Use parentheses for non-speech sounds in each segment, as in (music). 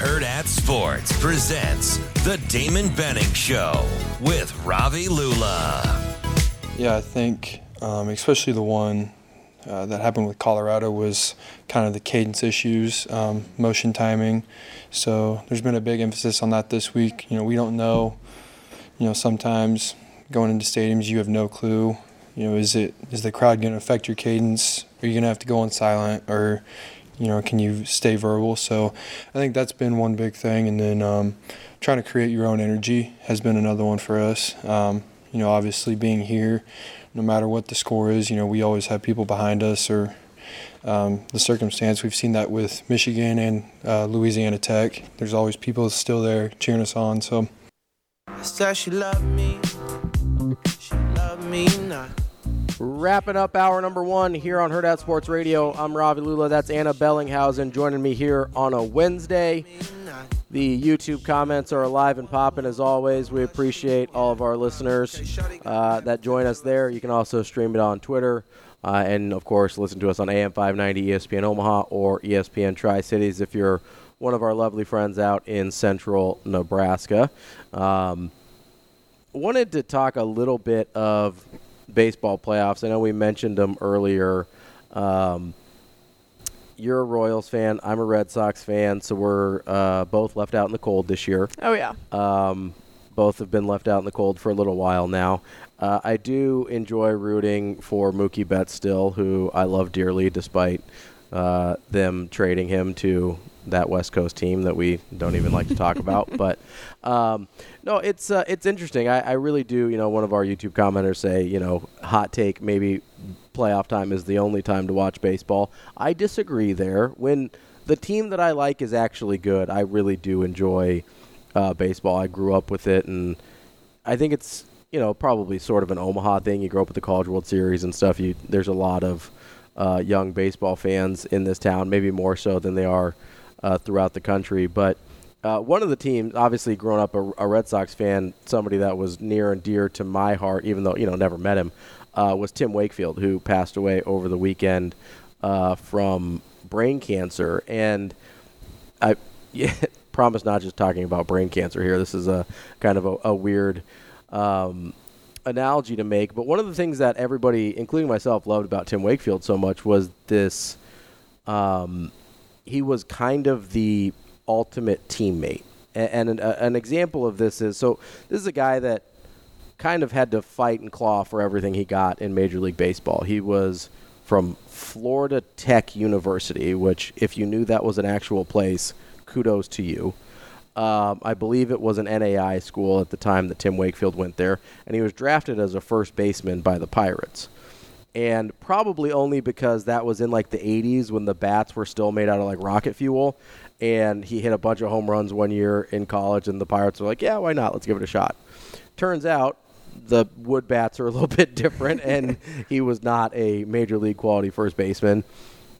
Hurrdat Sports presents The Damon Benning Show with Ravi Lulla. Yeah, I think, um, especially the one uh, that happened with Colorado, was kind of the cadence issues, um, motion timing. So there's been a big emphasis on that this week. You know, we don't know. You know, sometimes going into stadiums, you have no clue. You know, is it is the crowd going to affect your cadence? Are you going to have to go on silent, or you know, can you stay verbal? So I think that's been one big thing. And then um, trying to create your own energy has been another one for us. Um, you know, obviously being here, no matter what the score is, you know, we always have people behind us or um, the circumstance. We've seen that with Michigan and uh, Louisiana Tech. There's always people still there cheering us on. So. Said she loved me, she loved me not. Wrapping up hour number one here on Hurrdat Sports Radio. I'm Ravi Lulla. That's Ana Bellinghausen joining me here on a Wednesday. The YouTube comments are alive and popping as always. We appreciate all of our listeners uh, that join us there. You can also stream it on Twitter. Uh, and of course, listen to us on AM 590 ESPN Omaha or ESPN Tri Cities if you're one of our lovely friends out in central Nebraska. Um, wanted to talk a little bit of baseball playoffs. I know we mentioned them earlier. Um, you're a Royals fan. I'm a Red Sox fan, so we're uh, both left out in the cold this year. Oh yeah. Um, both have been left out in the cold for a little while now. Uh, I do enjoy rooting for Mookie Betts still, who I love dearly, despite uh, them trading him to that West Coast team that we don't even like to talk (laughs) about. But um, no, it's uh, it's interesting. I, I really do. You know, one of our YouTube commenters say, you know, hot take, maybe playoff time is the only time to watch baseball. I disagree there. When the team that I like is actually good, I really do enjoy uh, baseball. I grew up with it, and I think it's you know probably sort of an Omaha thing. You grow up with the College World Series and stuff. You there's a lot of uh, young baseball fans in this town, maybe more so than they are uh, throughout the country. But uh, one of the teams, obviously, growing up a, a, Red Sox fan, somebody that was near and dear to my heart, even though you know never met him, uh, was Tim Wakefield, who passed away over the weekend uh, from brain cancer. And I yeah, (laughs) promise not just talking about brain cancer here. This is a kind of a, a weird. Um, analogy to make, but one of the things that everybody, including myself, loved about Tim Wakefield so much was this. Um, he was kind of the ultimate teammate, and, an, an example of this is so this is a guy that kind of had to fight and claw for everything he got in Major League Baseball. He was from Florida Tech University, which, if you knew that was an actual place, kudos to you. Um, I believe it was an NAI school at the time that Tim Wakefield went there, and he was drafted as a first baseman by the Pirates. And probably only because that was in like the 80s when the bats were still made out of like rocket fuel. And he hit a bunch of home runs one year in college, and the Pirates were like, yeah, why not? Let's give it a shot. Turns out the wood bats are a little (laughs) bit different, and he was not a major league quality first baseman.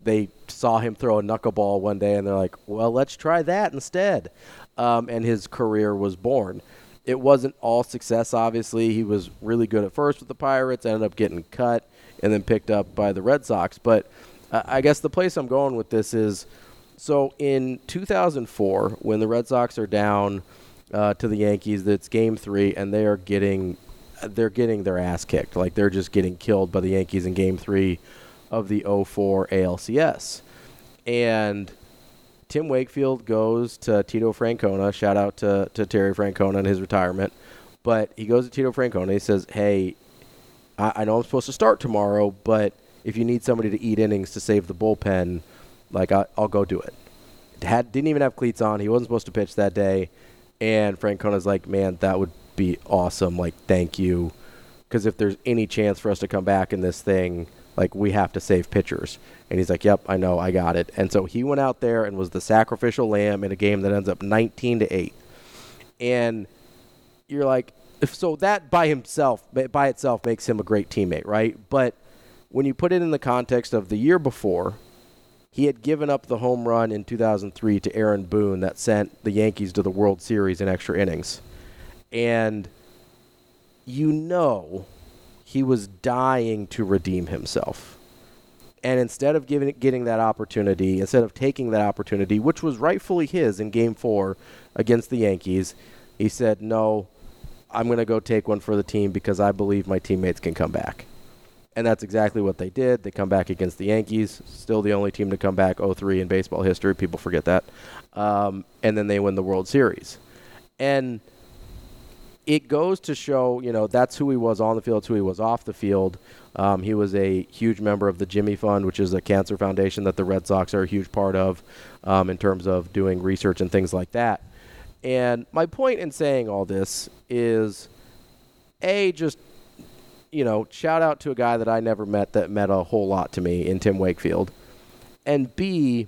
They saw him throw a knuckleball one day, and they're like, well, let's try that instead um, and his career was born. it wasn't all success, obviously. He was really good at first with the Pirates, ended up getting cut, and then picked up by the Red Sox. But uh, I guess the place I'm going with this is so in 2004, when the Red Sox are down uh, to the Yankees, that's game three, and they are getting. They're getting their ass kicked. Like they're just getting killed by the Yankees in game three of the 04 ALCS. And Tim Wakefield goes to Tito Francona. Shout out to, to Terry Francona and his retirement. But he goes to Tito Francona. He says, Hey, I, I know I'm supposed to start tomorrow, but if you need somebody to eat innings to save the bullpen, like I, will go do it. Had didn't even have cleats on. He wasn't supposed to pitch that day, and Francona's like, man, that would be awesome. Like, thank you, because if there's any chance for us to come back in this thing, like we have to save pitchers. And he's like, yep, I know, I got it. And so he went out there and was the sacrificial lamb in a game that ends up 19 to eight. And you're like, so that by himself, by itself, makes him a great teammate, right? But when you put it in the context of the year before, he had given up the home run in 2003 to Aaron Boone that sent the Yankees to the World Series in extra innings. And you know he was dying to redeem himself. And instead of giving, getting that opportunity, instead of taking that opportunity, which was rightfully his in game four against the Yankees, he said, No, I'm going to go take one for the team because I believe my teammates can come back. And that's exactly what they did. They come back against the Yankees, still the only team to come back 0-3 in baseball history. People forget that. Um, and then they win the World Series. And it goes to show, you know, that's who he was on the field, who he was off the field. Um, he was a huge member of the Jimmy Fund, which is a cancer foundation that the Red Sox are a huge part of um, in terms of doing research and things like that. And my point in saying all this is, a just you know, shout out to a guy that I never met that meant a whole lot to me in Tim Wakefield. And B,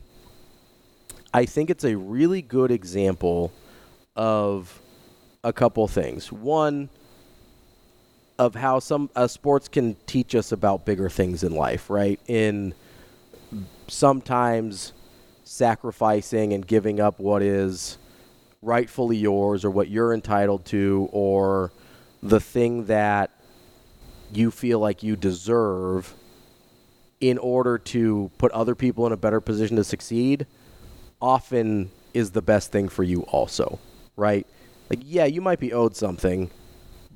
I think it's a really good example of a couple things. One, of how some uh, sports can teach us about bigger things in life, right? In sometimes sacrificing and giving up what is rightfully yours or what you're entitled to or the thing that you feel like you deserve in order to put other people in a better position to succeed often is the best thing for you also, right? Like yeah, you might be owed something,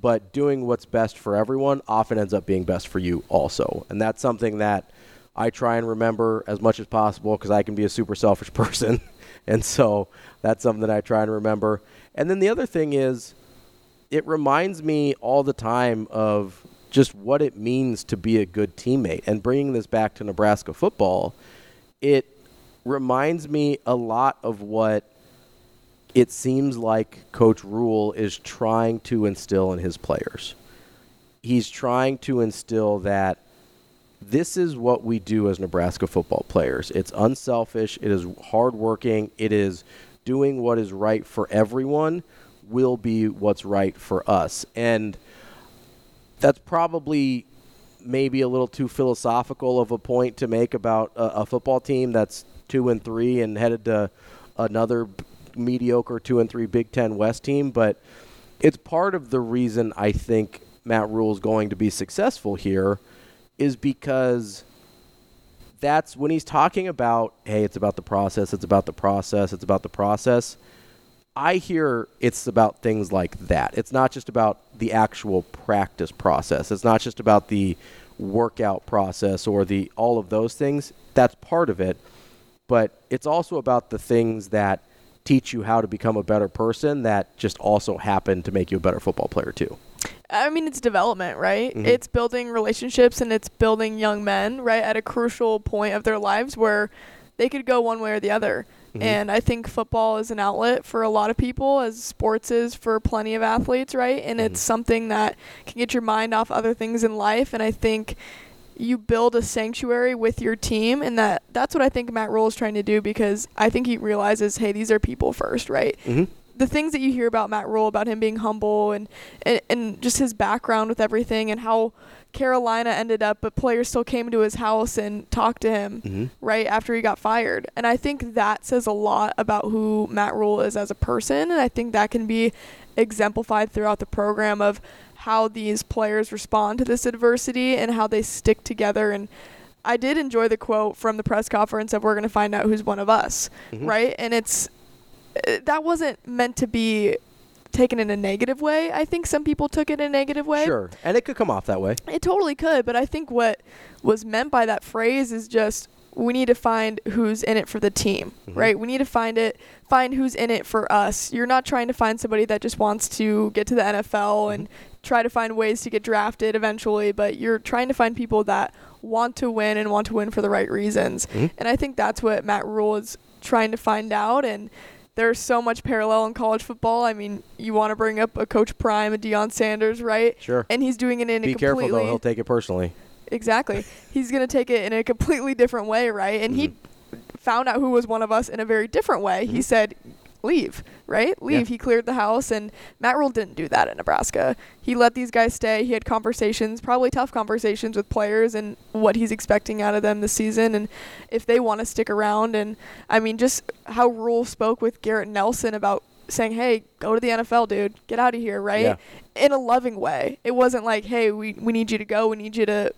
but doing what's best for everyone often ends up being best for you also. And that's something that I try and remember as much as possible because I can be a super selfish (laughs) person. and so that's something that I try and remember. And then the other thing is it reminds me all the time of just what it means to be a good teammate. And bringing this back to Nebraska football, it reminds me a lot of what it seems like Coach Rhule is trying to instill in his players. He's trying to instill that this is what we do as Nebraska football players. It's unselfish, it is hardworking, it is doing what is right for everyone will be what's right for us. And that's probably maybe a little too philosophical of a point to make about a, a football team that's two and three and headed to another mediocre two and three Big Ten West team, but it's part of the reason I think Matt Rhule is going to be successful here is because that's when he's talking about, hey, it's about the process, it's about the process, it's about the process. I hear it's about things like that. It's not just about the actual practice process. It's not just about the workout process or the all of those things. That's part of it, but it's also about the things that teach you how to become a better person that just also happen to make you a better football player too. I mean, it's development, right? Mm-hmm. It's building relationships and it's building young men, right, at a crucial point of their lives where they could go one way or the other. Mm-hmm. And I think football is an outlet for a lot of people, as sports is for plenty of athletes, right? And mm-hmm. it's something that can get your mind off other things in life. And I think you build a sanctuary with your team and that that's what I think Matt Rhule is trying to do because I think he realizes hey these are people first right mm-hmm. The things that you hear about Matt Rhule about him being humble and, and and just his background with everything and how Carolina ended up, but players still came to his house and talked to him mm-hmm. right after he got fired. And I think that says a lot about who Matt Rhule is as a person. And I think that can be exemplified throughout the program of how these players respond to this adversity and how they stick together and I did enjoy the quote from the press conference of we're going to find out who's one of us, Mhm. right? And it's that wasn't meant to be taken in a negative way. I think some people took it in a negative way. Sure, and it could come off that way. It totally could, but I think what was meant by that phrase is just we need to find who's in it for the team, Mhm. right? We need to find it find who's in it for us. You're not trying to find somebody that just wants to get to the NFL and try to find ways to get drafted eventually, but you're trying to find people that want to win and want to win for the right reasons. Mhm. And I think that's what Matt Rhule is trying to find out and there's so much parallel in college football. I mean, you want to bring up a Coach Prime, a Deion Sanders, right? Sure. And he's doing it in Be a careful though; he'll take it personally. Exactly. (laughs) He's going to take it in a completely different way, right? And he Mm-hmm. found out who was one of us in a very different way. He said, leave, right? Leave. Yeah. He cleared the house, and Matt Rhule didn't do that in Nebraska. He let these guys stay. He had conversations, probably tough conversations with players and what he's expecting out of them this season and if they want to stick around. And I mean, just how Rhule spoke with Garrett Nelson about saying, hey, go to the NFL, dude. Get out of here, right? Yeah. In a loving way. It wasn't like, hey, we, we need you to go. We need you to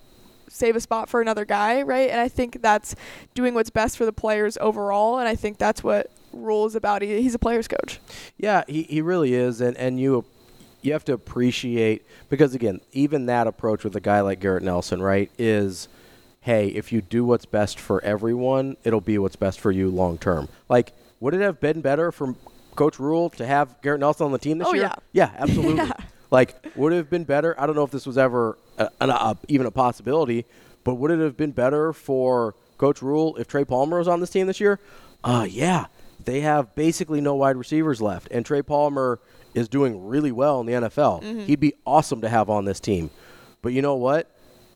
save a spot for another guy, right? And I think that's doing what's best for the players overall. And I think that's what Rhule is about. He, he's a player's coach. Yeah, he, he really is, and and you you have to appreciate because again, even that approach with a guy like Garrett Nelson, right, is hey, if you do what's best for everyone, it'll be what's best for you long term. Like, would it have been better for Coach Rhule to have Garrett Nelson on the team this Oh, year? yeah. yeah, absolutely. (laughs) Yeah. Like, would it have been better? I don't know if this was ever a, an, a, even a possibility, but would it have been better for Coach Rhule if Trey Palmer was on this team this year? Uh, yeah. They have basically no wide receivers left, and Trey Palmer is doing really well in the NFL. Mm-hmm. He'd be awesome to have on this team. But you know what?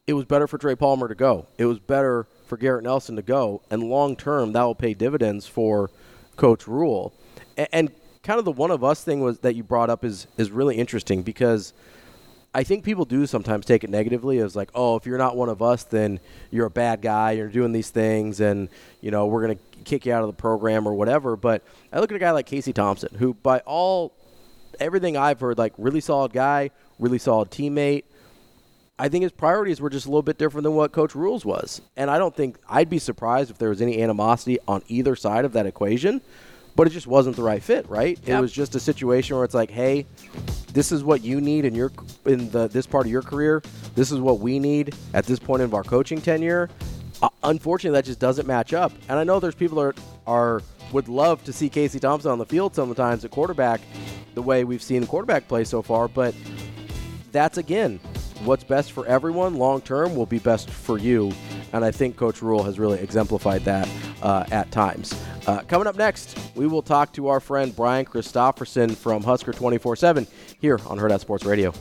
It was better for Trey Palmer to go. It was better for Garrett Nelson to go, and long term that will pay dividends for Coach Rhule. And, and kind of the one of us thing was that you brought up is is really interesting because I think people do sometimes take it negatively as like, oh, if you're not one of us, then you're a bad guy. You're doing these things, and you know we're gonna kick you out of the program or whatever. But I look at a guy like Casey Thompson, who by all everything I've heard, like really solid guy, really solid teammate. I think his priorities were just a little bit different than what Coach Rhule's was, and I don't think I'd be surprised if there was any animosity on either side of that equation. But it just wasn't the right fit, right? It was just a situation where it's like, hey, this is what you need in your in the this part of your career. This is what we need at this point of our coaching tenure. Uh, unfortunately, that just doesn't match up. And I know there's people that are, are would love to see Casey Thompson on the field sometimes at quarterback, the way we've seen the quarterback play so far. But that's again what's best for everyone long term will be best for you. And I think Coach Rhule has really exemplified that uh, at times. Uh, coming up next, we will talk to our friend Brian Christopherson from Husker 24 7 here on Hurrdat Sports Radio.